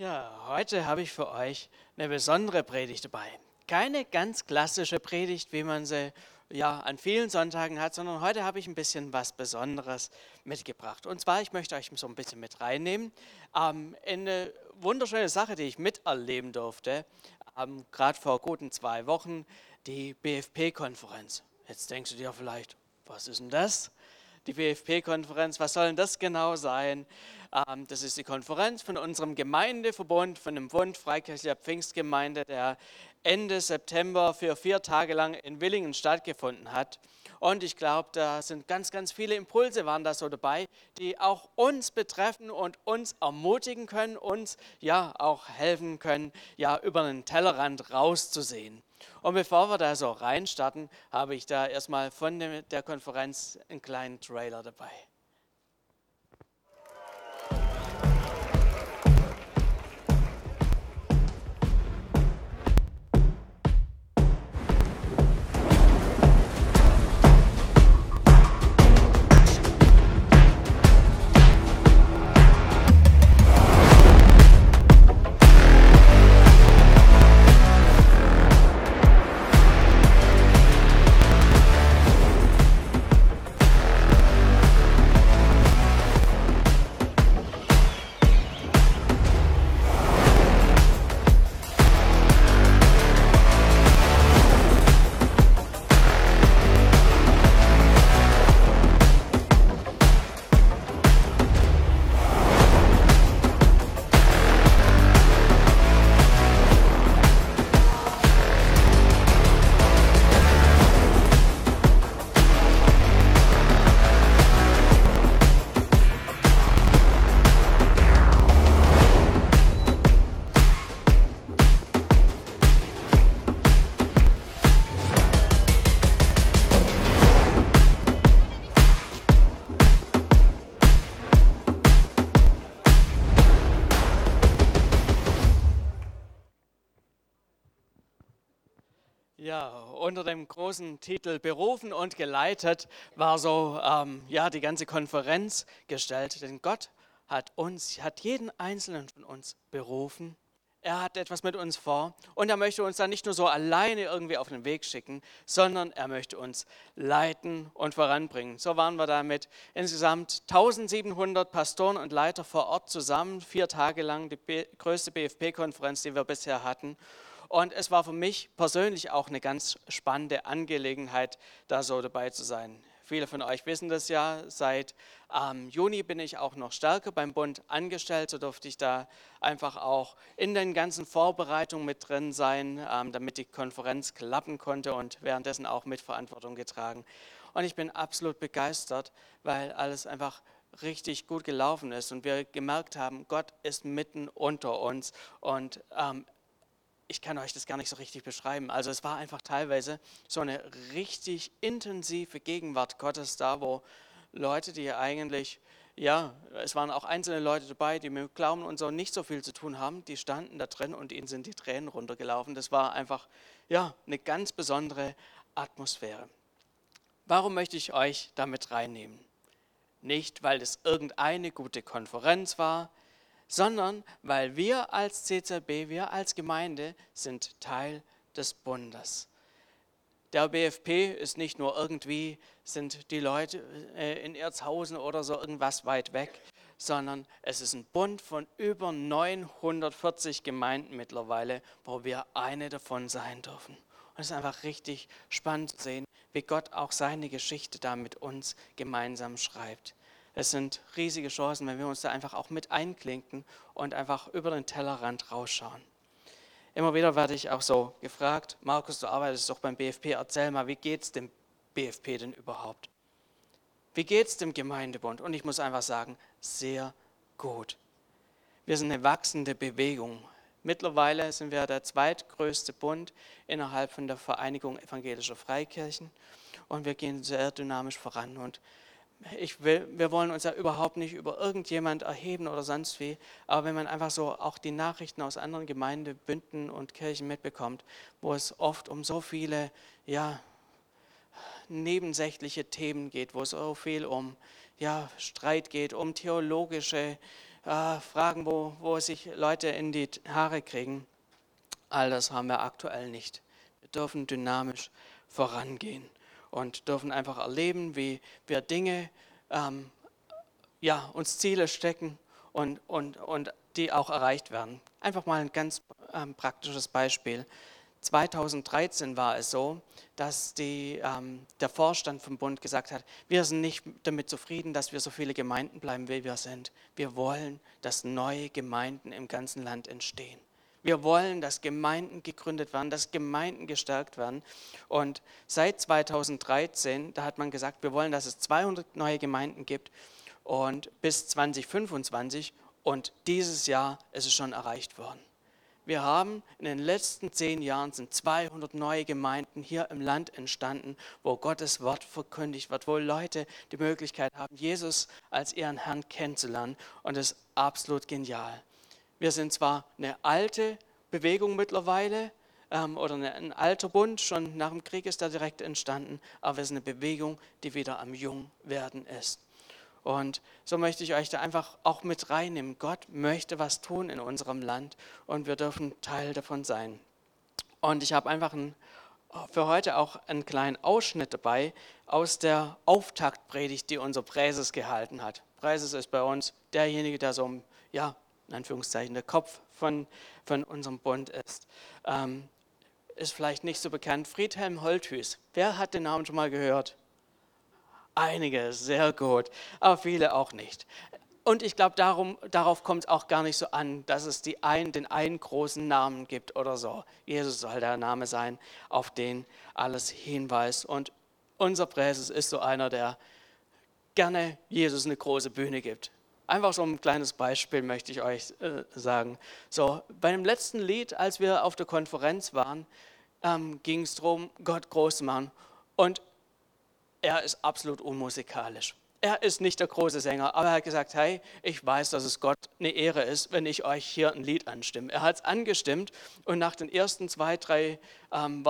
Ja, heute habe ich für euch eine besondere Predigt dabei. Keine ganz klassische Predigt, wie man sie ja an vielen Sonntagen hat, sondern heute habe ich ein bisschen was Besonderes mitgebracht. Und zwar, ich möchte euch so ein bisschen mit reinnehmen ähm, in eine wunderschöne Sache, die ich miterleben durfte, ähm, gerade vor guten zwei Wochen, die BFP-Konferenz. Jetzt denkst du dir vielleicht, was ist denn das? Die BFP-Konferenz, was soll denn das genau sein? Ähm, das ist die Konferenz von unserem Gemeindeverbund, von dem Bund Freikirchlicher Pfingstgemeinde, der Ende September für vier Tage lang in Willingen stattgefunden hat. Und ich glaube, da sind ganz, ganz viele Impulse waren da so dabei, die auch uns betreffen und uns ermutigen können, uns ja auch helfen können, ja über den Tellerrand rauszusehen. Und bevor wir da so reinstarten, habe ich da erstmal von der Konferenz einen kleinen Trailer dabei. Unter dem großen Titel Berufen und geleitet war so ähm, ja, die ganze Konferenz gestellt. Denn Gott hat uns, hat jeden einzelnen von uns berufen. Er hat etwas mit uns vor und er möchte uns dann nicht nur so alleine irgendwie auf den Weg schicken, sondern er möchte uns leiten und voranbringen. So waren wir da mit insgesamt 1700 Pastoren und Leiter vor Ort zusammen, vier Tage lang die größte BFP-Konferenz, die wir bisher hatten. Und es war für mich persönlich auch eine ganz spannende Angelegenheit, da so dabei zu sein. Viele von euch wissen das ja. Seit ähm, Juni bin ich auch noch stärker beim Bund angestellt. So durfte ich da einfach auch in den ganzen Vorbereitungen mit drin sein, ähm, damit die Konferenz klappen konnte und währenddessen auch Mitverantwortung getragen. Und ich bin absolut begeistert, weil alles einfach richtig gut gelaufen ist und wir gemerkt haben, Gott ist mitten unter uns und ähm, ich kann euch das gar nicht so richtig beschreiben. Also es war einfach teilweise so eine richtig intensive Gegenwart Gottes da, wo Leute, die eigentlich, ja, es waren auch einzelne Leute dabei, die mit Glauben und so nicht so viel zu tun haben, die standen da drin und ihnen sind die Tränen runtergelaufen. Das war einfach, ja, eine ganz besondere Atmosphäre. Warum möchte ich euch damit reinnehmen? Nicht, weil es irgendeine gute Konferenz war, sondern weil wir als CZB, wir als Gemeinde sind Teil des Bundes. Der BFP ist nicht nur irgendwie, sind die Leute äh, in Erzhausen oder so irgendwas weit weg, sondern es ist ein Bund von über 940 Gemeinden mittlerweile, wo wir eine davon sein dürfen. Und es ist einfach richtig spannend zu sehen, wie Gott auch seine Geschichte da mit uns gemeinsam schreibt. Es sind riesige Chancen, wenn wir uns da einfach auch mit einklinken und einfach über den Tellerrand rausschauen. Immer wieder werde ich auch so gefragt, Markus, du arbeitest doch beim BFP, erzähl mal, wie geht es dem BFP denn überhaupt? Wie geht es dem Gemeindebund? Und ich muss einfach sagen, sehr gut. Wir sind eine wachsende Bewegung. Mittlerweile sind wir der zweitgrößte Bund innerhalb von der Vereinigung evangelischer Freikirchen und wir gehen sehr dynamisch voran. Und ich will, wir wollen uns ja überhaupt nicht über irgendjemand erheben oder sonst wie, aber wenn man einfach so auch die Nachrichten aus anderen Gemeindebünden und Kirchen mitbekommt, wo es oft um so viele ja, nebensächliche Themen geht, wo es so viel um ja, Streit geht, um theologische äh, Fragen, wo, wo sich Leute in die Haare kriegen. All das haben wir aktuell nicht. Wir dürfen dynamisch vorangehen und dürfen einfach erleben, wie wir Dinge, ähm, ja, uns Ziele stecken und, und, und die auch erreicht werden. Einfach mal ein ganz ähm, praktisches Beispiel. 2013 war es so, dass die, ähm, der Vorstand vom Bund gesagt hat, wir sind nicht damit zufrieden, dass wir so viele Gemeinden bleiben, wie wir sind. Wir wollen, dass neue Gemeinden im ganzen Land entstehen. Wir wollen, dass Gemeinden gegründet werden, dass Gemeinden gestärkt werden. Und seit 2013, da hat man gesagt, wir wollen, dass es 200 neue Gemeinden gibt und bis 2025 und dieses Jahr ist es schon erreicht worden. Wir haben in den letzten zehn Jahren sind 200 neue Gemeinden hier im Land entstanden, wo Gottes Wort verkündigt wird, wo Leute die Möglichkeit haben, Jesus als ihren Herrn kennenzulernen. Und das ist absolut genial. Wir sind zwar eine alte Bewegung mittlerweile ähm, oder ein alter Bund, schon nach dem Krieg ist er direkt entstanden, aber wir sind eine Bewegung, die wieder am Jungwerden ist. Und so möchte ich euch da einfach auch mit reinnehmen. Gott möchte was tun in unserem Land und wir dürfen Teil davon sein. Und ich habe einfach ein, für heute auch einen kleinen Ausschnitt dabei aus der Auftaktpredigt, die unser Präses gehalten hat. Präses ist bei uns derjenige, der so, ja, in Anführungszeichen, der Kopf von, von unserem Bund ist. Ähm, ist vielleicht nicht so bekannt. Friedhelm Holthüß. Wer hat den Namen schon mal gehört? Einige, sehr gut, aber viele auch nicht. Und ich glaube, darauf kommt es auch gar nicht so an, dass es die ein, den einen großen Namen gibt oder so. Jesus soll der Name sein, auf den alles hinweist. Und unser Präses ist so einer, der gerne Jesus eine große Bühne gibt. Einfach so ein kleines Beispiel möchte ich euch äh, sagen. So, bei dem letzten Lied, als wir auf der Konferenz waren, ähm, ging es darum, Gott groß machen. Und er ist absolut unmusikalisch. Er ist nicht der große Sänger, aber er hat gesagt, hey, ich weiß, dass es Gott eine Ehre ist, wenn ich euch hier ein Lied anstimme. Er hat es angestimmt und nach den ersten zwei, drei ähm,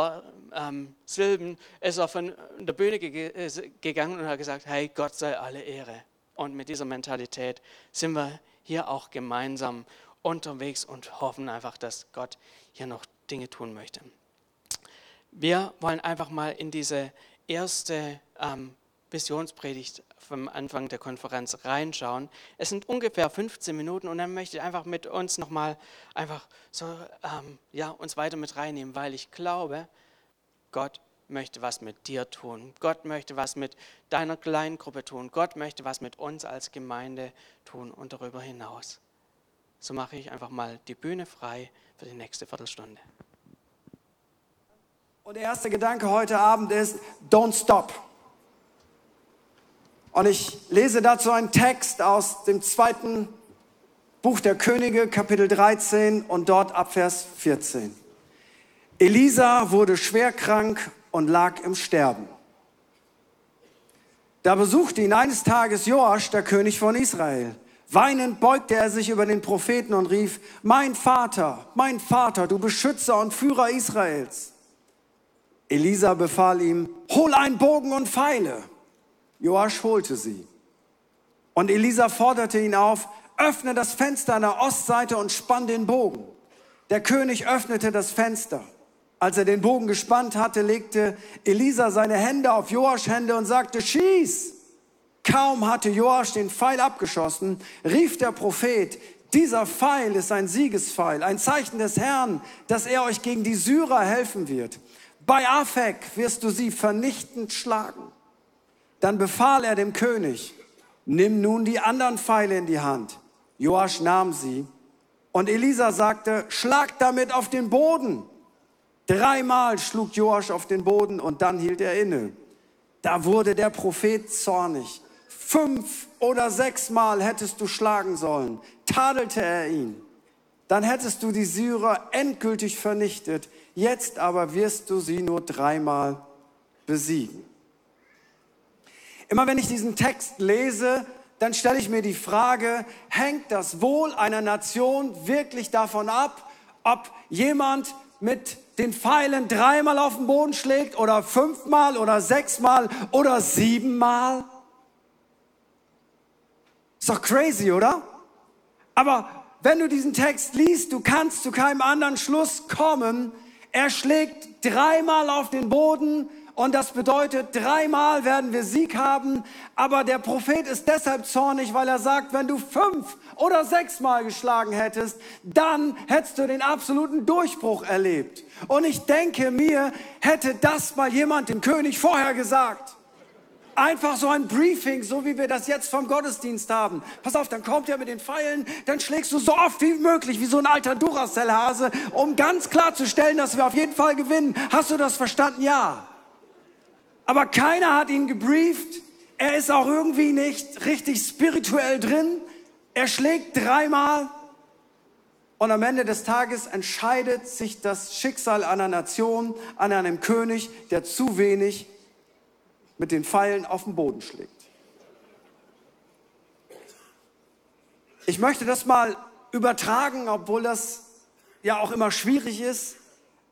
ähm, Silben ist er von der Bühne ge gegangen und hat gesagt, hey, Gott sei alle Ehre. Und mit dieser Mentalität sind wir hier auch gemeinsam unterwegs und hoffen einfach, dass Gott hier noch Dinge tun möchte. Wir wollen einfach mal in diese erste ähm, Visionspredigt vom Anfang der Konferenz reinschauen. Es sind ungefähr 15 Minuten und dann möchte ich einfach mit uns nochmal einfach so, ähm, ja, uns weiter mit reinnehmen, weil ich glaube, Gott möchte was mit dir tun. Gott möchte was mit deiner kleinen Gruppe tun. Gott möchte was mit uns als Gemeinde tun und darüber hinaus. So mache ich einfach mal die Bühne frei für die nächste Viertelstunde. Und der erste Gedanke heute Abend ist, don't stop. Und ich lese dazu einen Text aus dem zweiten Buch der Könige, Kapitel 13 und dort ab Vers 14. Elisa wurde schwer krank und lag im Sterben. Da besuchte ihn eines Tages Joasch, der König von Israel. Weinend beugte er sich über den Propheten und rief, mein Vater, mein Vater, du Beschützer und Führer Israels. Elisa befahl ihm, hol einen Bogen und Pfeile. Joasch holte sie. Und Elisa forderte ihn auf, öffne das Fenster an der Ostseite und spann den Bogen. Der König öffnete das Fenster. Als er den Bogen gespannt hatte, legte Elisa seine Hände auf Joasch Hände und sagte, schieß! Kaum hatte Joasch den Pfeil abgeschossen, rief der Prophet, dieser Pfeil ist ein Siegespfeil, ein Zeichen des Herrn, dass er euch gegen die Syrer helfen wird. Bei Afek wirst du sie vernichtend schlagen. Dann befahl er dem König, nimm nun die anderen Pfeile in die Hand. Joasch nahm sie und Elisa sagte, schlag damit auf den Boden. Dreimal schlug Joasch auf den Boden und dann hielt er inne. Da wurde der Prophet zornig. Fünf oder sechsmal hättest du schlagen sollen, tadelte er ihn. Dann hättest du die Syrer endgültig vernichtet. Jetzt aber wirst du sie nur dreimal besiegen. Immer wenn ich diesen Text lese, dann stelle ich mir die Frage, hängt das Wohl einer Nation wirklich davon ab, ob jemand mit den Pfeilen dreimal auf den Boden schlägt oder fünfmal oder sechsmal oder siebenmal? Ist doch crazy, oder? Aber wenn du diesen Text liest, du kannst zu keinem anderen Schluss kommen. Er schlägt dreimal auf den Boden und das bedeutet, dreimal werden wir Sieg haben. Aber der Prophet ist deshalb zornig, weil er sagt, wenn du fünf oder sechsmal geschlagen hättest, dann hättest du den absoluten Durchbruch erlebt. Und ich denke mir, hätte das mal jemand dem König vorher gesagt. Einfach so ein Briefing, so wie wir das jetzt vom Gottesdienst haben. Pass auf, dann kommt er mit den Pfeilen, dann schlägst du so oft wie möglich, wie so ein alter Duracell-Hase, um ganz klarzustellen, dass wir auf jeden Fall gewinnen. Hast du das verstanden? Ja. Aber keiner hat ihn gebrieft. Er ist auch irgendwie nicht richtig spirituell drin. Er schlägt dreimal. Und am Ende des Tages entscheidet sich das Schicksal einer Nation an einem König, der zu wenig mit den Pfeilen auf den Boden schlägt. Ich möchte das mal übertragen, obwohl das ja auch immer schwierig ist.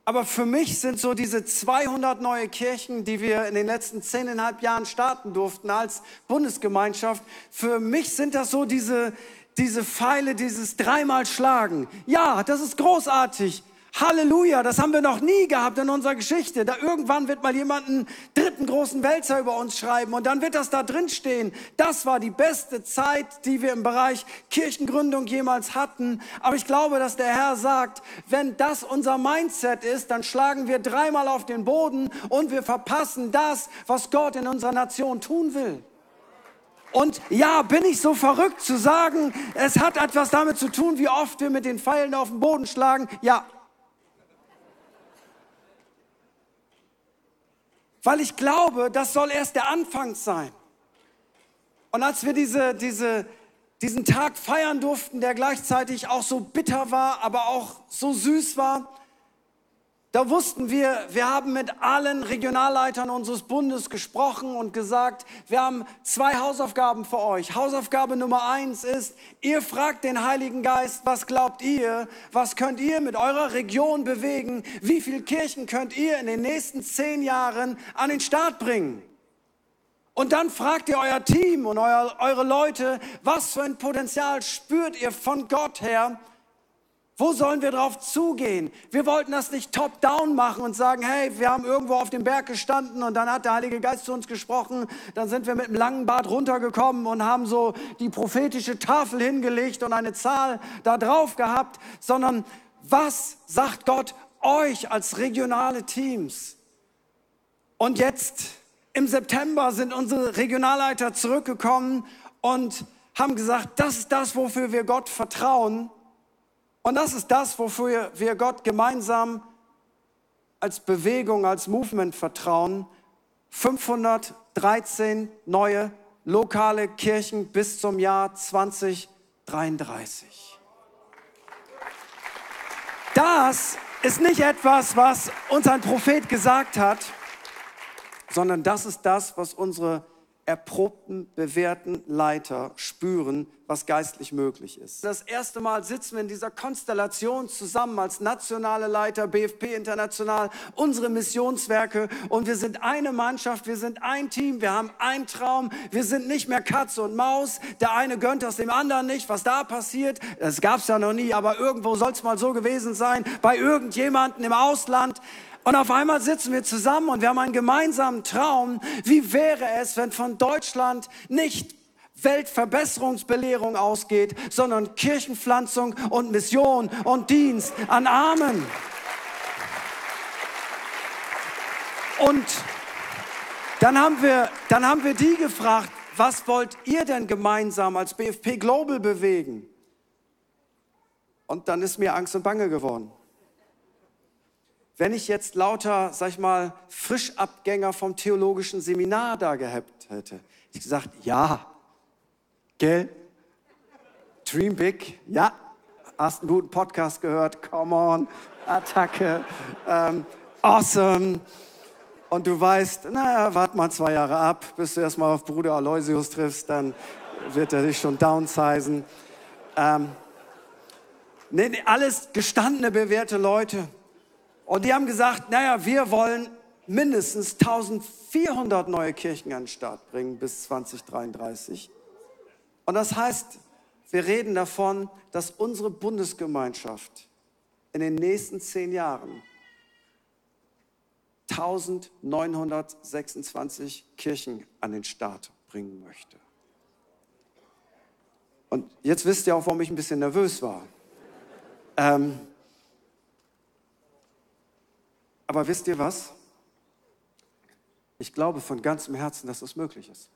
Aber für mich sind so diese 200 neue Kirchen, die wir in den letzten zehneinhalb Jahren starten durften als Bundesgemeinschaft, für mich sind das so diese, diese Pfeile, dieses dreimal Schlagen. Ja, das ist großartig. Halleluja, das haben wir noch nie gehabt in unserer Geschichte. Da irgendwann wird mal jemand einen dritten großen Wälzer über uns schreiben und dann wird das da drin stehen. Das war die beste Zeit, die wir im Bereich Kirchengründung jemals hatten. Aber ich glaube, dass der Herr sagt, wenn das unser Mindset ist, dann schlagen wir dreimal auf den Boden und wir verpassen das, was Gott in unserer Nation tun will. Und ja, bin ich so verrückt zu sagen, es hat etwas damit zu tun, wie oft wir mit den Pfeilen auf den Boden schlagen? Ja, Weil ich glaube, das soll erst der Anfang sein. Und als wir diese, diese, diesen Tag feiern durften, der gleichzeitig auch so bitter war, aber auch so süß war, da wussten wir, wir haben mit allen Regionalleitern unseres Bundes gesprochen und gesagt, wir haben zwei Hausaufgaben für euch. Hausaufgabe Nummer eins ist, ihr fragt den Heiligen Geist, was glaubt ihr, was könnt ihr mit eurer Region bewegen, wie viele Kirchen könnt ihr in den nächsten zehn Jahren an den Start bringen? Und dann fragt ihr euer Team und euer, eure Leute, was für ein Potenzial spürt ihr von Gott her, wo sollen wir drauf zugehen? Wir wollten das nicht top-down machen und sagen, hey, wir haben irgendwo auf dem Berg gestanden und dann hat der Heilige Geist zu uns gesprochen. Dann sind wir mit einem langen Bart runtergekommen und haben so die prophetische Tafel hingelegt und eine Zahl da drauf gehabt, sondern was sagt Gott euch als regionale Teams? Und jetzt im September sind unsere Regionalleiter zurückgekommen und haben gesagt, das ist das, wofür wir Gott vertrauen. Und das ist das, wofür wir Gott gemeinsam als Bewegung, als Movement vertrauen. 513 neue lokale Kirchen bis zum Jahr 2033. Das ist nicht etwas, was uns ein Prophet gesagt hat, sondern das ist das, was unsere erprobten, bewährten Leiter spüren, was geistlich möglich ist. Das erste Mal sitzen wir in dieser Konstellation zusammen als nationale Leiter, BFP International, unsere Missionswerke und wir sind eine Mannschaft, wir sind ein Team, wir haben einen Traum, wir sind nicht mehr Katze und Maus, der eine gönnt das dem anderen nicht, was da passiert, das gab es ja noch nie, aber irgendwo soll es mal so gewesen sein, bei irgendjemandem im Ausland. Und auf einmal sitzen wir zusammen und wir haben einen gemeinsamen Traum. Wie wäre es, wenn von Deutschland nicht Weltverbesserungsbelehrung ausgeht, sondern Kirchenpflanzung und Mission und Dienst an Armen. Und dann haben wir, dann haben wir die gefragt, was wollt ihr denn gemeinsam als BFP Global bewegen? Und dann ist mir Angst und Bange geworden. Wenn ich jetzt lauter, sag ich mal, Frischabgänger vom theologischen Seminar da gehabt hätte, ich gesagt, ja, gell? Dream big, ja. Hast einen guten Podcast gehört, come on, Attacke, ähm, awesome. Und du weißt, naja, warte mal zwei Jahre ab, bis du erstmal auf Bruder Aloysius triffst, dann wird er dich schon downsizen. Ähm, nee, nee, alles gestandene, bewährte Leute. Und die haben gesagt, naja, wir wollen mindestens 1400 neue Kirchen an den Start bringen bis 2033. Und das heißt, wir reden davon, dass unsere Bundesgemeinschaft in den nächsten zehn Jahren 1926 Kirchen an den Start bringen möchte. Und jetzt wisst ihr auch, warum ich ein bisschen nervös war. Ähm, aber wisst ihr was? Ich glaube von ganzem Herzen, dass das möglich ist.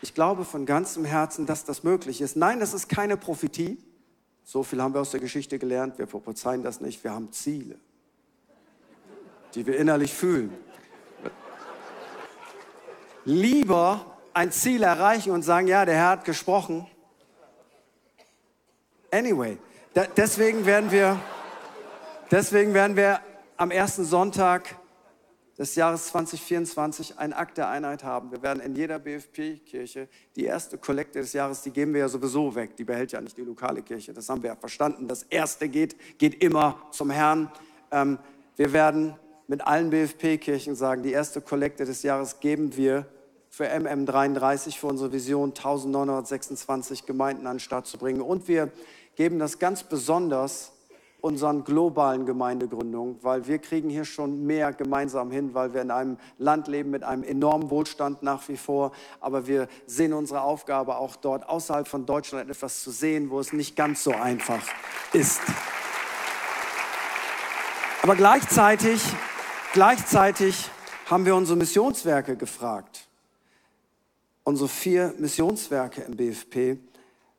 Ich glaube von ganzem Herzen, dass das möglich ist. Nein, das ist keine Prophetie. So viel haben wir aus der Geschichte gelernt. Wir prophezeien das nicht. Wir haben Ziele, die wir innerlich fühlen. Lieber ein Ziel erreichen und sagen, ja, der Herr hat gesprochen. Anyway, da, deswegen werden wir, deswegen werden wir am ersten Sonntag des Jahres 2024 ein Akt der Einheit haben. Wir werden in jeder BFP-Kirche die erste Kollekte des Jahres, die geben wir ja sowieso weg, die behält ja nicht die lokale Kirche. Das haben wir ja verstanden. Das erste geht, geht immer zum Herrn. Ähm, wir werden mit allen BFP-Kirchen sagen, die erste Kollekte des Jahres geben wir für MM33, für unsere Vision 1926 Gemeinden an den Start zu bringen. Und wir geben das ganz besonders unseren globalen Gemeindegründungen, weil wir kriegen hier schon mehr gemeinsam hin, weil wir in einem Land leben mit einem enormen Wohlstand nach wie vor. Aber wir sehen unsere Aufgabe auch dort außerhalb von Deutschland etwas zu sehen, wo es nicht ganz so einfach ist. Aber gleichzeitig, gleichzeitig haben wir unsere Missionswerke gefragt. Unsere vier Missionswerke im BFP.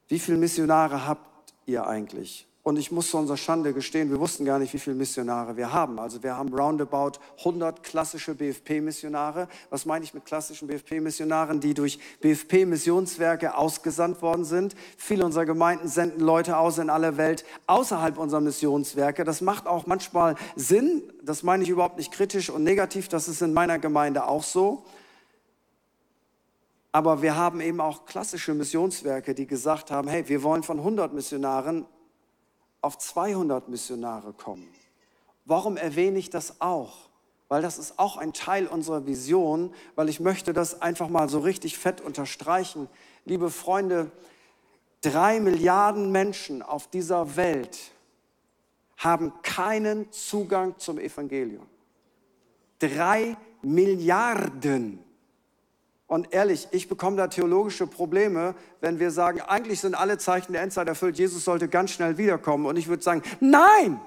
Wie viele Missionare habt ihr eigentlich? Und ich muss zu unserer Schande gestehen, wir wussten gar nicht, wie viele Missionare wir haben. Also wir haben roundabout 100 klassische BFP-Missionare. Was meine ich mit klassischen BFP-Missionaren? Die durch BFP-Missionswerke ausgesandt worden sind. Viele unserer Gemeinden senden Leute aus in aller Welt außerhalb unserer Missionswerke. Das macht auch manchmal Sinn. Das meine ich überhaupt nicht kritisch und negativ. Das ist in meiner Gemeinde auch so. Aber wir haben eben auch klassische Missionswerke, die gesagt haben, hey, wir wollen von 100 Missionaren auf 200 Missionare kommen. Warum erwähne ich das auch? Weil das ist auch ein Teil unserer Vision, weil ich möchte das einfach mal so richtig fett unterstreichen. Liebe Freunde, drei Milliarden Menschen auf dieser Welt haben keinen Zugang zum Evangelium. Drei Milliarden. Und ehrlich, ich bekomme da theologische Probleme, wenn wir sagen, eigentlich sind alle Zeichen der Endzeit erfüllt, Jesus sollte ganz schnell wiederkommen. Und ich würde sagen, nein!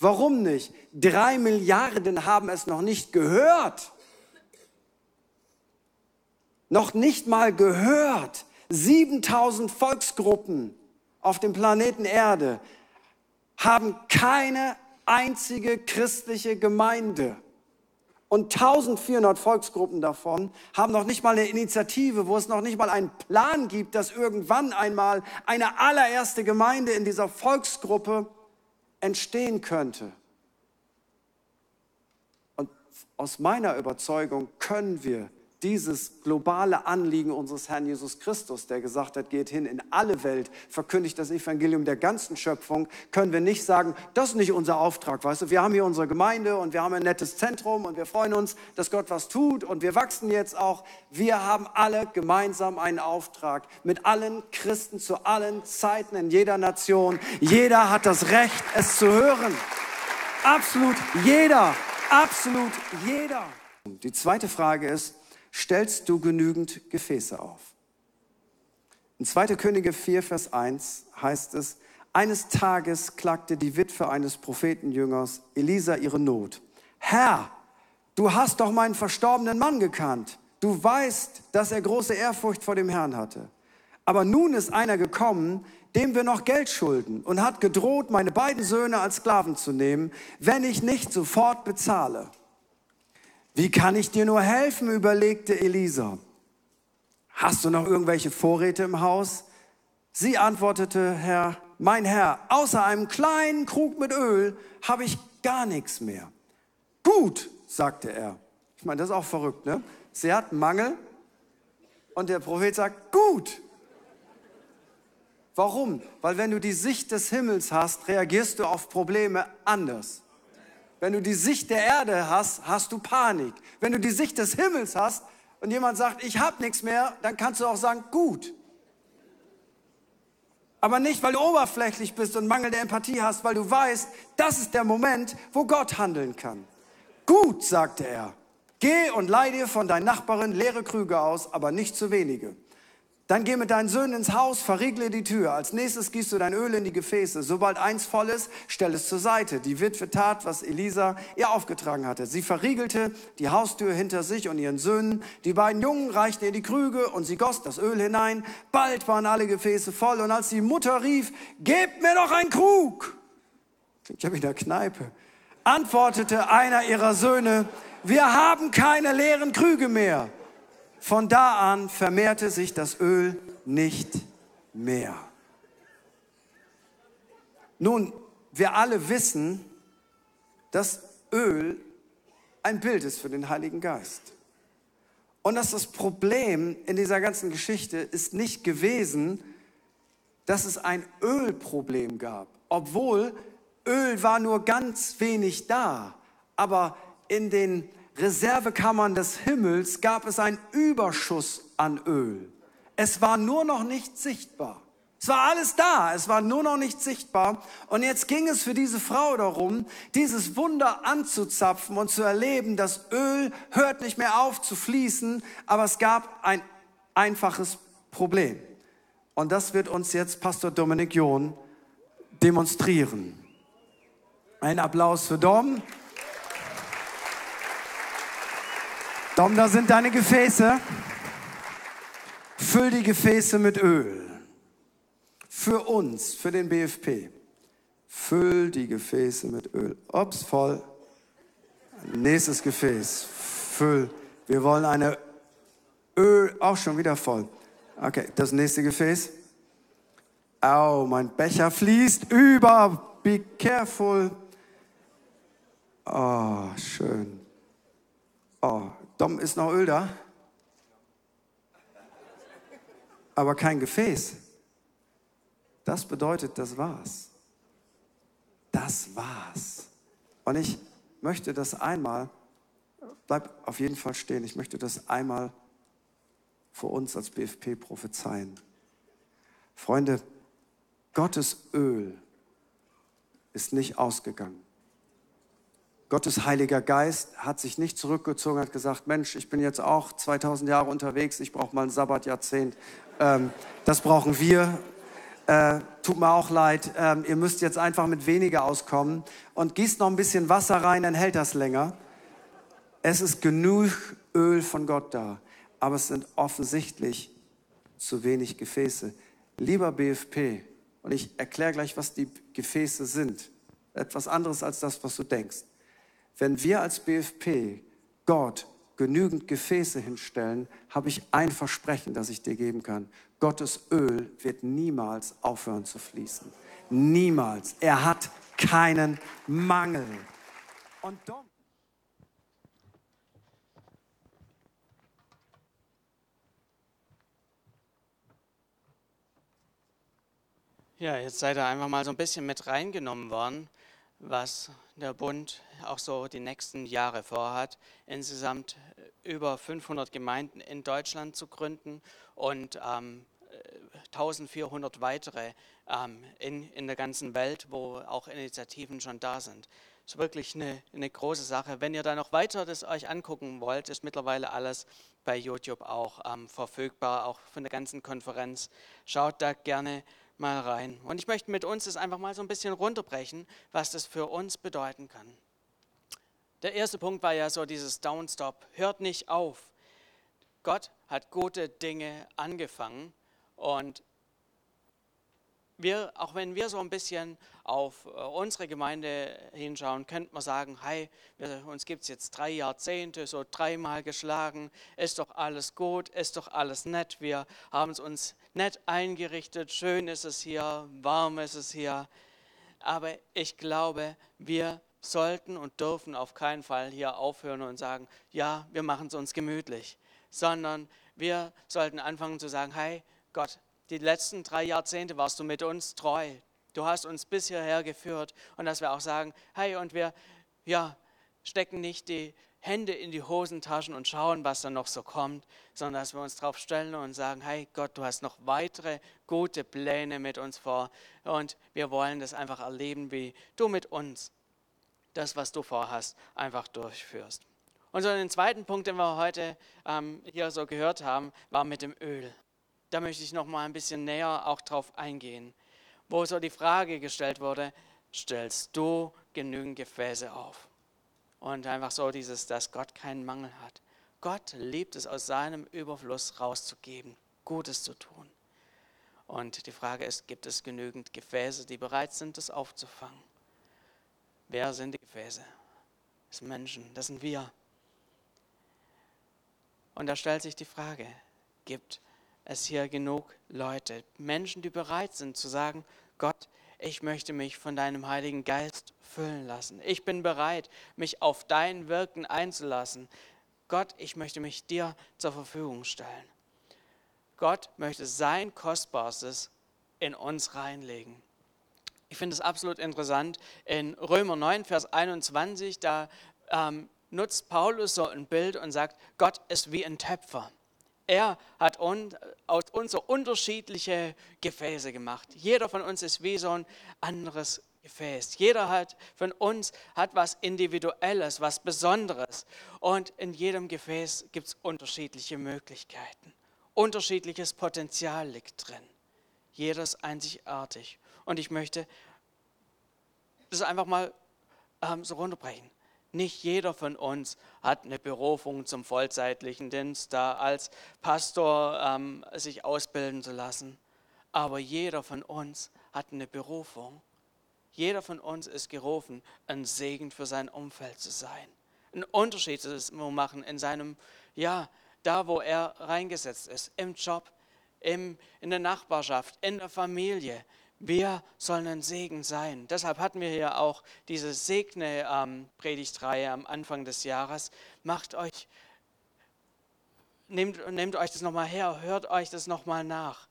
Warum nicht? Drei Milliarden haben es noch nicht gehört. Noch nicht mal gehört. 7000 Volksgruppen auf dem Planeten Erde haben keine einzige christliche Gemeinde. Und 1400 Volksgruppen davon haben noch nicht mal eine Initiative, wo es noch nicht mal einen Plan gibt, dass irgendwann einmal eine allererste Gemeinde in dieser Volksgruppe entstehen könnte. Und aus meiner Überzeugung können wir dieses globale Anliegen unseres Herrn Jesus Christus, der gesagt hat, geht hin in alle Welt, verkündigt das Evangelium der ganzen Schöpfung, können wir nicht sagen, das ist nicht unser Auftrag, weißt du, wir haben hier unsere Gemeinde und wir haben ein nettes Zentrum und wir freuen uns, dass Gott was tut und wir wachsen jetzt auch. Wir haben alle gemeinsam einen Auftrag mit allen Christen zu allen Zeiten in jeder Nation. Jeder hat das Recht, es zu hören. Absolut jeder, absolut jeder. Die zweite Frage ist, stellst du genügend Gefäße auf? In 2. Könige 4, Vers 1 heißt es, eines Tages klagte die Witwe eines Prophetenjüngers Elisa ihre Not. Herr, du hast doch meinen verstorbenen Mann gekannt. Du weißt, dass er große Ehrfurcht vor dem Herrn hatte. Aber nun ist einer gekommen, dem wir noch Geld schulden und hat gedroht, meine beiden Söhne als Sklaven zu nehmen, wenn ich nicht sofort bezahle. Wie kann ich dir nur helfen? überlegte Elisa. Hast du noch irgendwelche Vorräte im Haus? Sie antwortete, Herr, mein Herr, außer einem kleinen Krug mit Öl habe ich gar nichts mehr. Gut, sagte er. Ich meine, das ist auch verrückt, ne? Sie hat Mangel und der Prophet sagt, gut. Warum? Weil wenn du die Sicht des Himmels hast, reagierst du auf Probleme anders. Wenn du die Sicht der Erde hast, hast du Panik. Wenn du die Sicht des Himmels hast und jemand sagt, ich habe nichts mehr, dann kannst du auch sagen, gut. Aber nicht, weil du oberflächlich bist und mangelnde Empathie hast, weil du weißt, das ist der Moment, wo Gott handeln kann. Gut, sagte er, geh und leih dir von deinen Nachbarin leere Krüge aus, aber nicht zu wenige. Dann geh mit deinen Söhnen ins Haus, verriegle die Tür. Als nächstes gießt du dein Öl in die Gefäße. Sobald eins voll ist, stell es zur Seite. Die Witwe tat, was Elisa ihr aufgetragen hatte. Sie verriegelte die Haustür hinter sich und ihren Söhnen. Die beiden Jungen reichten ihr die Krüge und sie goss das Öl hinein. Bald waren alle Gefäße voll und als die Mutter rief, gebt mir doch einen Krug, ja wie in der Kneipe, antwortete einer ihrer Söhne, wir haben keine leeren Krüge mehr. Von da an vermehrte sich das Öl nicht mehr. Nun, wir alle wissen, dass Öl ein Bild ist für den Heiligen Geist. Und dass das Problem in dieser ganzen Geschichte ist nicht gewesen, dass es ein Ölproblem gab, obwohl Öl war nur ganz wenig da, aber in den Reservekammern des Himmels gab es einen Überschuss an Öl. Es war nur noch nicht sichtbar. Es war alles da, es war nur noch nicht sichtbar. Und jetzt ging es für diese Frau darum, dieses Wunder anzuzapfen und zu erleben, das Öl hört nicht mehr auf zu fließen, aber es gab ein einfaches Problem. Und das wird uns jetzt Pastor Dominik John demonstrieren. Ein Applaus für Dom. Dom, da sind deine Gefäße. Füll die Gefäße mit Öl. Für uns, für den BFP. Füll die Gefäße mit Öl. Ups, voll. Nächstes Gefäß. Füll. Wir wollen eine Öl, auch schon wieder voll. Okay, das nächste Gefäß. Au, mein Becher fließt über. Be careful. Oh, schön. Oh, Dom, ist noch Öl da? Aber kein Gefäß. Das bedeutet, das war's. Das war's. Und ich möchte das einmal, bleib auf jeden Fall stehen, ich möchte das einmal vor uns als BFP prophezeien. Freunde, Gottes Öl ist nicht ausgegangen. Gottes Heiliger Geist hat sich nicht zurückgezogen, hat gesagt, Mensch, ich bin jetzt auch 2000 Jahre unterwegs, ich brauche mal ein Sabbatjahrzehnt. Ähm, das brauchen wir. Äh, tut mir auch leid, ähm, ihr müsst jetzt einfach mit weniger auskommen und gießt noch ein bisschen Wasser rein, dann hält das länger. Es ist genug Öl von Gott da, aber es sind offensichtlich zu wenig Gefäße. Lieber BFP, und ich erkläre gleich, was die Gefäße sind. Etwas anderes als das, was du denkst. Wenn wir als BFP Gott genügend Gefäße hinstellen, habe ich ein Versprechen, das ich dir geben kann. Gottes Öl wird niemals aufhören zu fließen. Niemals. Er hat keinen Mangel. Und doch Ja, jetzt seid ihr einfach mal so ein bisschen mit reingenommen worden, was der Bund auch so die nächsten Jahre vorhat, insgesamt äh, über 500 Gemeinden in Deutschland zu gründen und ähm, 1400 weitere ähm, in, in der ganzen Welt, wo auch Initiativen schon da sind. Das ist wirklich eine, eine große Sache. Wenn ihr da noch weiter das euch angucken wollt, ist mittlerweile alles bei YouTube auch ähm, verfügbar, auch von der ganzen Konferenz. Schaut da gerne mal rein. Und ich möchte mit uns das einfach mal so ein bisschen runterbrechen, was das für uns bedeuten kann. Der erste Punkt war ja so dieses Downstop. Hört nicht auf. Gott hat gute Dinge angefangen und wir, auch wenn wir so ein bisschen auf äh, unsere Gemeinde hinschauen, könnte man sagen, hey, uns gibt es jetzt drei Jahrzehnte, so dreimal geschlagen, ist doch alles gut, ist doch alles nett, wir haben es uns nett eingerichtet, schön ist es hier, warm ist es hier. Aber ich glaube, wir sollten und dürfen auf keinen Fall hier aufhören und sagen, ja, wir machen es uns gemütlich, sondern wir sollten anfangen zu sagen, hey, Gott, die letzten drei Jahrzehnte warst du mit uns treu. Du hast uns bis hierher geführt und dass wir auch sagen, hey, und wir, ja, stecken nicht die Hände in die Hosentaschen und schauen, was dann noch so kommt, sondern dass wir uns darauf stellen und sagen, hey Gott, du hast noch weitere gute Pläne mit uns vor und wir wollen das einfach erleben, wie du mit uns das, was du vorhast, einfach durchführst. Und so den zweiten Punkt, den wir heute ähm, hier so gehört haben, war mit dem Öl. Da möchte ich noch mal ein bisschen näher auch drauf eingehen, wo so die Frage gestellt wurde, stellst du genügend Gefäße auf? Und einfach so dieses, dass Gott keinen Mangel hat. Gott liebt es, aus seinem Überfluss rauszugeben, Gutes zu tun. Und die Frage ist, gibt es genügend Gefäße, die bereit sind, das aufzufangen? Wer sind die Gefäße? Das sind Menschen, das sind wir. Und da stellt sich die Frage, gibt es hier genug Leute, Menschen, die bereit sind zu sagen, Gott, ich möchte mich von deinem Heiligen Geist füllen lassen. Ich bin bereit, mich auf dein Wirken einzulassen. Gott, ich möchte mich dir zur Verfügung stellen. Gott möchte sein Kostbarstes in uns reinlegen. Ich finde es absolut interessant. In Römer 9, Vers 21, da ähm, nutzt Paulus so ein Bild und sagt, Gott ist wie ein Töpfer. Er hat uns, aus uns so unterschiedliche Gefäße gemacht. Jeder von uns ist wie so ein anderes Gefäß. Jeder hat von uns hat was Individuelles, was Besonderes. Und in jedem Gefäß gibt es unterschiedliche Möglichkeiten. Unterschiedliches Potenzial liegt drin. Jeder ist einzigartig. Und ich möchte das einfach mal ähm, so runterbrechen. Nicht jeder von uns hat eine Berufung zum vollzeitlichen Dienst, da als Pastor ähm, sich ausbilden zu lassen. Aber jeder von uns hat eine Berufung. Jeder von uns ist gerufen, ein Segen für sein Umfeld zu sein. Einen Unterschied zu machen in seinem, ja, da wo er reingesetzt ist, im Job, im, in der Nachbarschaft, in der Familie, wir sollen ein Segen sein. Deshalb hatten wir hier auch diese Segne-Predigtreihe ähm, am Anfang des Jahres. Macht euch, nehmt, nehmt euch das nochmal her, hört euch das nochmal nach.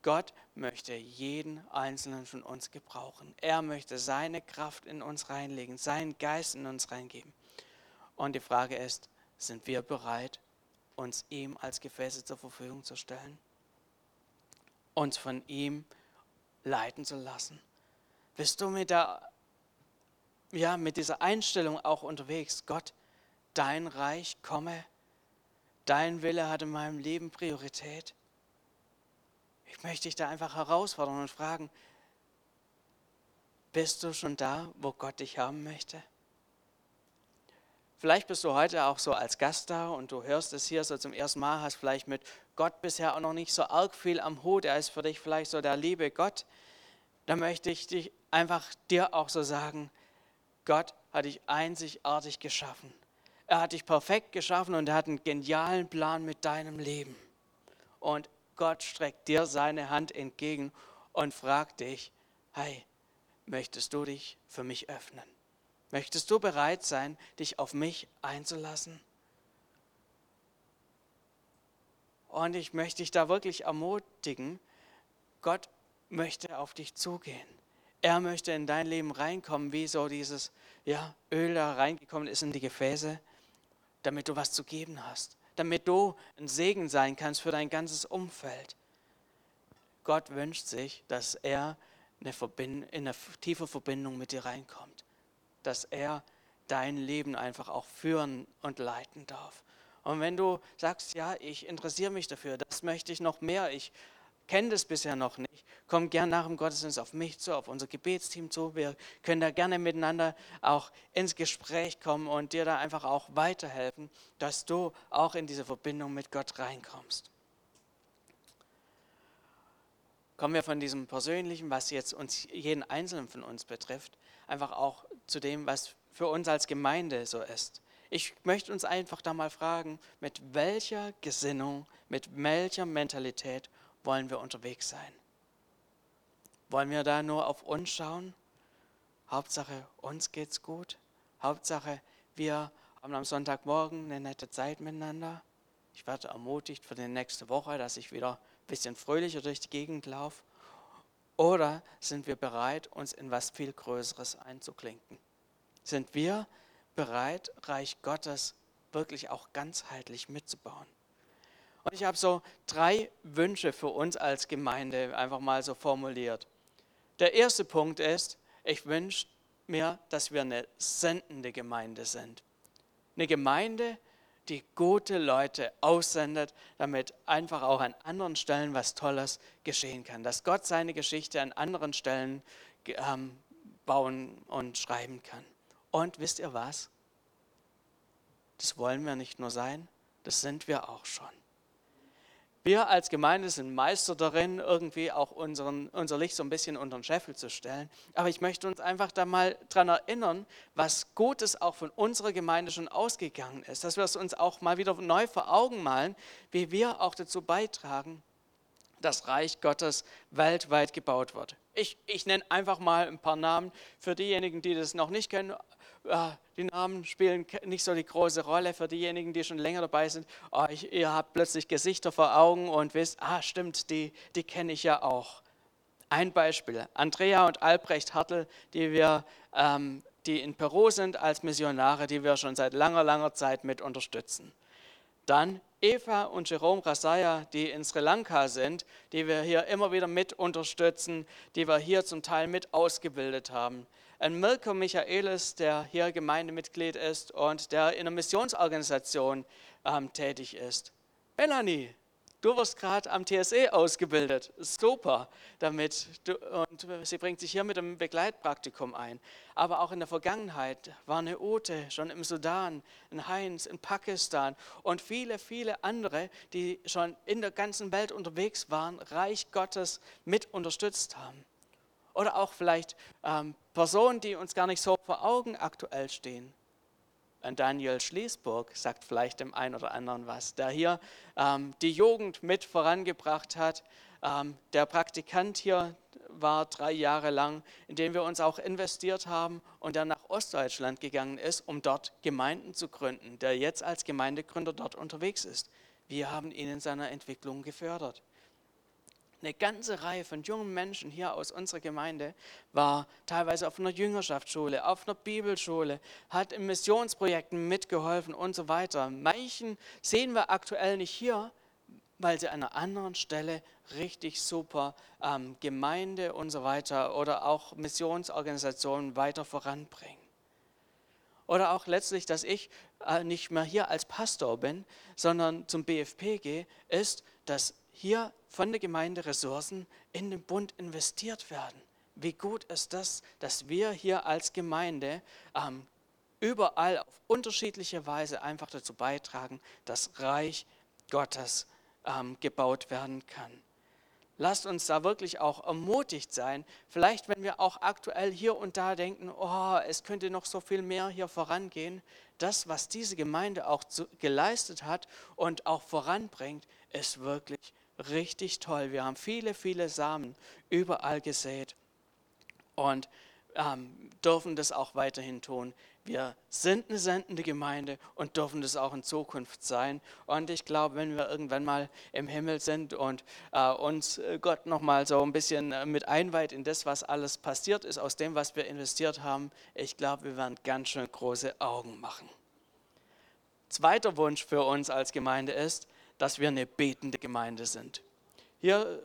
Gott möchte jeden einzelnen von uns gebrauchen. Er möchte seine Kraft in uns reinlegen, seinen Geist in uns reingeben. Und die Frage ist, sind wir bereit, uns ihm als Gefäße zur Verfügung zu stellen? Uns von ihm zu leiten zu lassen? Bist du mit, der, ja, mit dieser Einstellung auch unterwegs? Gott, dein Reich komme, dein Wille hat in meinem Leben Priorität. Ich möchte dich da einfach herausfordern und fragen, bist du schon da, wo Gott dich haben möchte? Vielleicht bist du heute auch so als Gast da und du hörst es hier so zum ersten Mal, hast vielleicht mit Gott bisher auch noch nicht so arg viel am Hut. Er ist für dich vielleicht so der liebe Gott. Da möchte ich dich einfach dir auch so sagen, Gott hat dich einzigartig geschaffen. Er hat dich perfekt geschaffen und er hat einen genialen Plan mit deinem Leben. Und Gott streckt dir seine Hand entgegen und fragt dich, hey, möchtest du dich für mich öffnen? Möchtest du bereit sein, dich auf mich einzulassen? Und ich möchte dich da wirklich ermutigen, Gott möchte auf dich zugehen. Er möchte in dein Leben reinkommen, wie so dieses ja, Öl da reingekommen ist in die Gefäße, damit du was zu geben hast, damit du ein Segen sein kannst für dein ganzes Umfeld. Gott wünscht sich, dass er eine in eine tiefe Verbindung mit dir reinkommt dass er dein Leben einfach auch führen und leiten darf. Und wenn du sagst, ja, ich interessiere mich dafür, das möchte ich noch mehr, ich kenne das bisher noch nicht, komm gern nach dem Gottesdienst auf mich zu, auf unser Gebetsteam zu. Wir können da gerne miteinander auch ins Gespräch kommen und dir da einfach auch weiterhelfen, dass du auch in diese Verbindung mit Gott reinkommst. Kommen wir von diesem Persönlichen, was jetzt uns jeden Einzelnen von uns betrifft, einfach auch zu dem, was für uns als Gemeinde so ist. Ich möchte uns einfach da mal fragen, mit welcher Gesinnung, mit welcher Mentalität wollen wir unterwegs sein? Wollen wir da nur auf uns schauen? Hauptsache, uns geht's gut. Hauptsache, wir haben am Sonntagmorgen eine nette Zeit miteinander. Ich werde ermutigt für die nächste Woche, dass ich wieder ein bisschen fröhlicher durch die Gegend laufe. Oder sind wir bereit, uns in was viel Größeres einzuklinken? Sind wir bereit, Reich Gottes wirklich auch ganzheitlich mitzubauen? Und ich habe so drei Wünsche für uns als Gemeinde einfach mal so formuliert. Der erste Punkt ist, ich wünsche mir, dass wir eine sendende Gemeinde sind. Eine Gemeinde, die gute Leute aussendet, damit einfach auch an anderen Stellen was Tolles geschehen kann. Dass Gott seine Geschichte an anderen Stellen ähm, bauen und schreiben kann. Und wisst ihr was? Das wollen wir nicht nur sein, das sind wir auch schon. Wir als Gemeinde sind Meister darin, irgendwie auch unseren, unser Licht so ein bisschen unter den Scheffel zu stellen. Aber ich möchte uns einfach da mal dran erinnern, was Gutes auch von unserer Gemeinde schon ausgegangen ist. Dass wir es uns auch mal wieder neu vor Augen malen, wie wir auch dazu beitragen, das Reich Gottes weltweit gebaut wird. Ich, ich nenne einfach mal ein paar Namen für diejenigen, die das noch nicht kennen die Namen spielen nicht so die große Rolle für diejenigen, die schon länger dabei sind. Oh, ich, ihr habt plötzlich Gesichter vor Augen und wisst, ah stimmt, die, die kenne ich ja auch. Ein Beispiel, Andrea und Albrecht Hartl, die, wir, ähm, die in Peru sind als Missionare, die wir schon seit langer, langer Zeit mit unterstützen. Dann Eva und Jerome Rasaya, die in Sri Lanka sind, die wir hier immer wieder mit unterstützen, die wir hier zum Teil mit ausgebildet haben ein Mirko Michaelis, der hier Gemeindemitglied ist und der in einer Missionsorganisation ähm, tätig ist. Melanie, du wirst gerade am TSE ausgebildet. Super damit. Du, und sie bringt sich hier mit einem Begleitpraktikum ein. Aber auch in der Vergangenheit war eine Ute schon im Sudan, ein Heinz in Pakistan und viele, viele andere, die schon in der ganzen Welt unterwegs waren, Reich Gottes mit unterstützt haben oder auch vielleicht ähm, Personen, die uns gar nicht so vor Augen aktuell stehen. Ein Daniel Schlesburg sagt vielleicht dem einen oder anderen was, der hier ähm, die Jugend mit vorangebracht hat. Ähm, der Praktikant hier war drei Jahre lang, in dem wir uns auch investiert haben und der nach Ostdeutschland gegangen ist, um dort Gemeinden zu gründen, der jetzt als Gemeindegründer dort unterwegs ist. Wir haben ihn in seiner Entwicklung gefördert eine ganze Reihe von jungen Menschen hier aus unserer Gemeinde war teilweise auf einer Jüngerschaftsschule, auf einer Bibelschule, hat in Missionsprojekten mitgeholfen und so weiter. Manchen sehen wir aktuell nicht hier, weil sie an einer anderen Stelle richtig super ähm, Gemeinde und so weiter oder auch Missionsorganisationen weiter voranbringen. Oder auch letztlich, dass ich äh, nicht mehr hier als Pastor bin, sondern zum BFP gehe, ist, dass hier von der Gemeinde Ressourcen in den Bund investiert werden. Wie gut ist das, dass wir hier als Gemeinde ähm, überall auf unterschiedliche Weise einfach dazu beitragen, dass Reich Gottes ähm, gebaut werden kann. Lasst uns da wirklich auch ermutigt sein. Vielleicht, wenn wir auch aktuell hier und da denken, oh, es könnte noch so viel mehr hier vorangehen. Das, was diese Gemeinde auch zu, geleistet hat und auch voranbringt, ist wirklich richtig toll. Wir haben viele, viele Samen überall gesät und ähm, dürfen das auch weiterhin tun. Wir sind eine sendende Gemeinde und dürfen das auch in Zukunft sein. Und ich glaube, wenn wir irgendwann mal im Himmel sind und äh, uns äh, Gott nochmal so ein bisschen äh, mit einweiht in das, was alles passiert ist, aus dem, was wir investiert haben, ich glaube, wir werden ganz schön große Augen machen. Zweiter Wunsch für uns als Gemeinde ist, dass wir eine betende Gemeinde sind. Hier,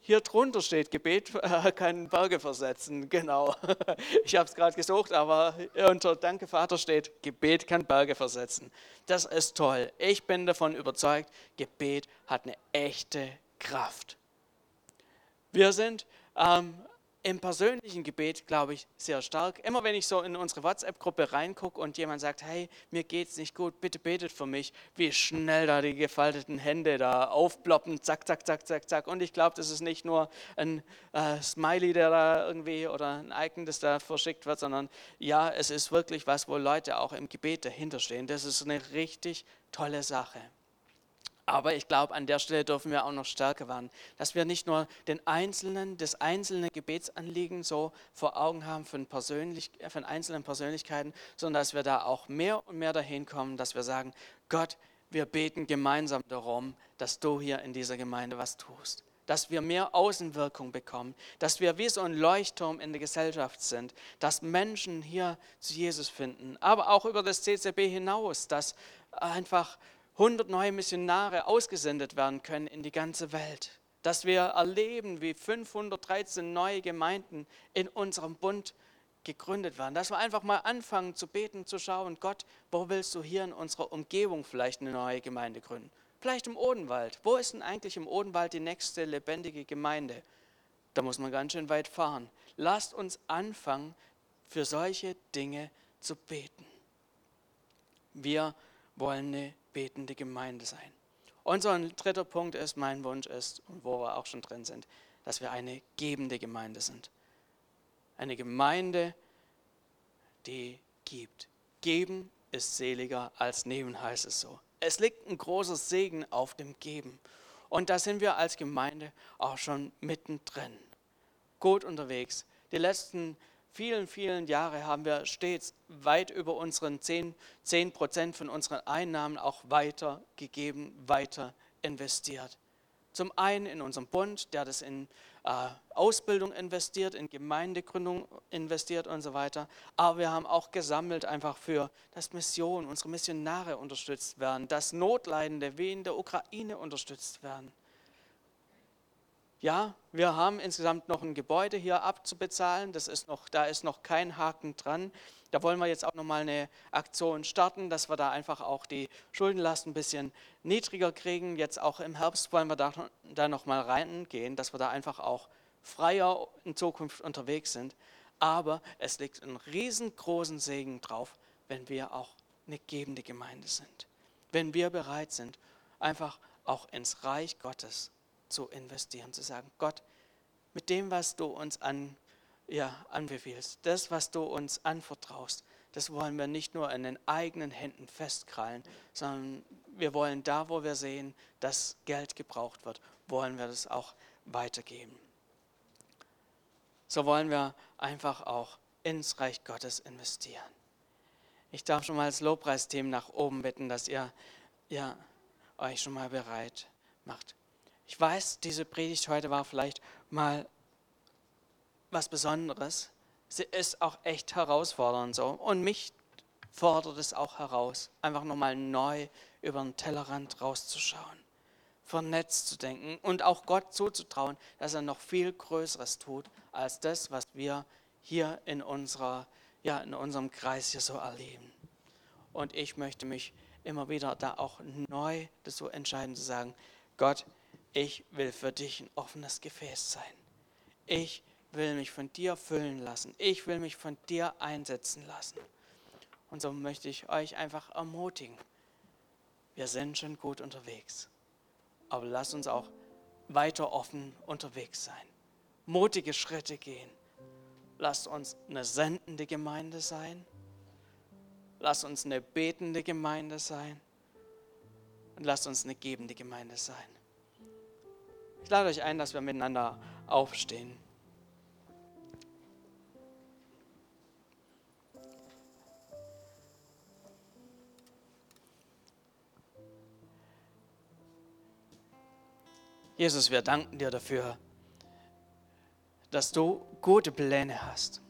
hier drunter steht, Gebet kann Berge versetzen. Genau. Ich habe es gerade gesucht, aber unter Danke Vater steht, Gebet kann Berge versetzen. Das ist toll. Ich bin davon überzeugt, Gebet hat eine echte Kraft. Wir sind ähm, im persönlichen Gebet, glaube ich, sehr stark. Immer wenn ich so in unsere WhatsApp-Gruppe reingucke und jemand sagt, hey, mir geht es nicht gut, bitte betet für mich, wie schnell da die gefalteten Hände da aufploppen, zack, zack, zack, zack, zack. Und ich glaube, das ist nicht nur ein äh, Smiley, der da irgendwie oder ein Icon, das da verschickt wird, sondern ja, es ist wirklich was, wo Leute auch im Gebet dahinter stehen. Das ist eine richtig tolle Sache. Aber ich glaube, an der Stelle dürfen wir auch noch stärker werden, dass wir nicht nur den einzelnen, das einzelne Gebetsanliegen so vor Augen haben von, persönlich, von einzelnen Persönlichkeiten, sondern dass wir da auch mehr und mehr dahin kommen, dass wir sagen, Gott, wir beten gemeinsam darum, dass du hier in dieser Gemeinde was tust. Dass wir mehr Außenwirkung bekommen, dass wir wie so ein Leuchtturm in der Gesellschaft sind, dass Menschen hier zu Jesus finden, aber auch über das CCB hinaus, dass einfach 100 neue Missionare ausgesendet werden können in die ganze Welt, dass wir erleben, wie 513 neue Gemeinden in unserem Bund gegründet werden, dass wir einfach mal anfangen zu beten, zu schauen, Gott, wo willst du hier in unserer Umgebung vielleicht eine neue Gemeinde gründen? Vielleicht im Odenwald. Wo ist denn eigentlich im Odenwald die nächste lebendige Gemeinde? Da muss man ganz schön weit fahren. Lasst uns anfangen, für solche Dinge zu beten. Wir wollen eine betende Gemeinde sein. Unser dritter Punkt ist, mein Wunsch ist, und wo wir auch schon drin sind, dass wir eine gebende Gemeinde sind. Eine Gemeinde, die gibt. Geben ist seliger als nehmen, heißt es so. Es liegt ein großer Segen auf dem Geben. Und da sind wir als Gemeinde auch schon mittendrin. Gut unterwegs. Die letzten vielen, vielen Jahre haben wir stets weit über unseren 10, 10 Prozent von unseren Einnahmen auch weitergegeben, weiter investiert. Zum einen in unserem Bund, der das in äh, Ausbildung investiert, in Gemeindegründung investiert und so weiter. Aber wir haben auch gesammelt einfach für, dass Mission, unsere Missionare unterstützt werden, dass Notleidende wie in der Ukraine unterstützt werden. Ja, wir haben insgesamt noch ein Gebäude hier abzubezahlen. Das ist noch, da ist noch kein Haken dran. Da wollen wir jetzt auch nochmal eine Aktion starten, dass wir da einfach auch die Schuldenlast ein bisschen niedriger kriegen. Jetzt auch im Herbst wollen wir da, da nochmal reingehen, dass wir da einfach auch freier in Zukunft unterwegs sind. Aber es liegt ein riesengroßen Segen drauf, wenn wir auch eine gebende Gemeinde sind. Wenn wir bereit sind, einfach auch ins Reich Gottes zu investieren, zu sagen, Gott, mit dem, was du uns an, ja, anbefiehlst, das, was du uns anvertraust, das wollen wir nicht nur in den eigenen Händen festkrallen, sondern wir wollen da, wo wir sehen, dass Geld gebraucht wird, wollen wir das auch weitergeben. So wollen wir einfach auch ins Reich Gottes investieren. Ich darf schon mal das Lobpreisthema nach oben bitten, dass ihr ja, euch schon mal bereit macht. Ich weiß, diese Predigt heute war vielleicht mal was Besonderes. Sie ist auch echt herausfordernd so. Und mich fordert es auch heraus, einfach nochmal neu über den Tellerrand rauszuschauen, vernetzt zu denken und auch Gott zuzutrauen, dass er noch viel Größeres tut als das, was wir hier in, unserer, ja, in unserem Kreis hier so erleben. Und ich möchte mich immer wieder da auch neu dazu entscheiden zu sagen, Gott, ich will für dich ein offenes Gefäß sein. Ich will mich von dir füllen lassen. Ich will mich von dir einsetzen lassen. Und so möchte ich euch einfach ermutigen. Wir sind schon gut unterwegs. Aber lasst uns auch weiter offen unterwegs sein. Mutige Schritte gehen. Lasst uns eine sendende Gemeinde sein. Lasst uns eine betende Gemeinde sein. Und lasst uns eine gebende Gemeinde sein. Ich lade euch ein, dass wir miteinander aufstehen. Jesus, wir danken dir dafür, dass du gute Pläne hast.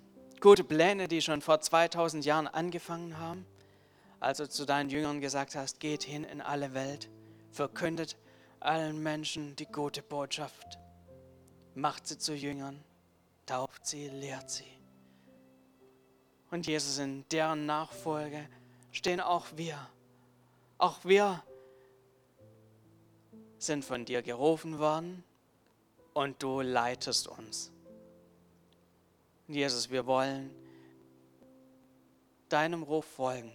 Gute Pläne, die schon vor 2000 Jahren angefangen haben, als du zu deinen Jüngern gesagt hast, geht hin in alle Welt, verkündet allen Menschen die gute Botschaft, macht sie zu Jüngern, tauft sie, lehrt sie. Und Jesus, in deren Nachfolge stehen auch wir. Auch wir sind von dir gerufen worden und du leitest uns. Jesus, wir wollen deinem Ruf folgen,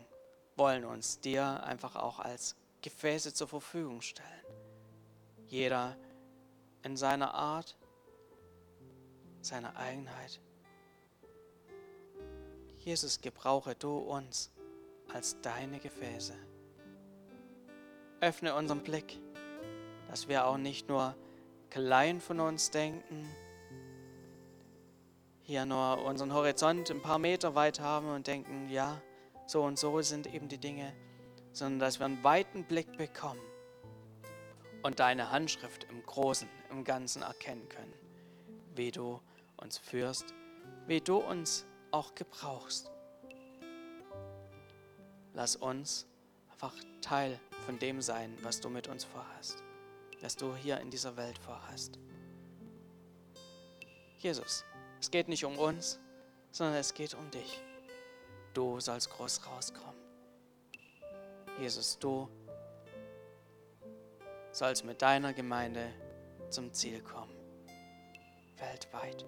wollen uns dir einfach auch als Gefäße zur Verfügung stellen. Jeder in seiner Art, seiner Eigenheit. Jesus, gebrauche du uns als deine Gefäße. Öffne unseren Blick, dass wir auch nicht nur klein von uns denken, hier nur unseren Horizont ein paar Meter weit haben und denken, ja, so und so sind eben die Dinge, sondern dass wir einen weiten Blick bekommen und deine Handschrift im Großen, im Ganzen erkennen können, wie du uns führst, wie du uns auch gebrauchst. Lass uns einfach Teil von dem sein, was du mit uns vorhast, was du hier in dieser Welt vorhast. Jesus, es geht nicht um uns, sondern es geht um dich. Du sollst groß rauskommen. Jesus, du sollst mit deiner Gemeinde zum Ziel kommen. Weltweit.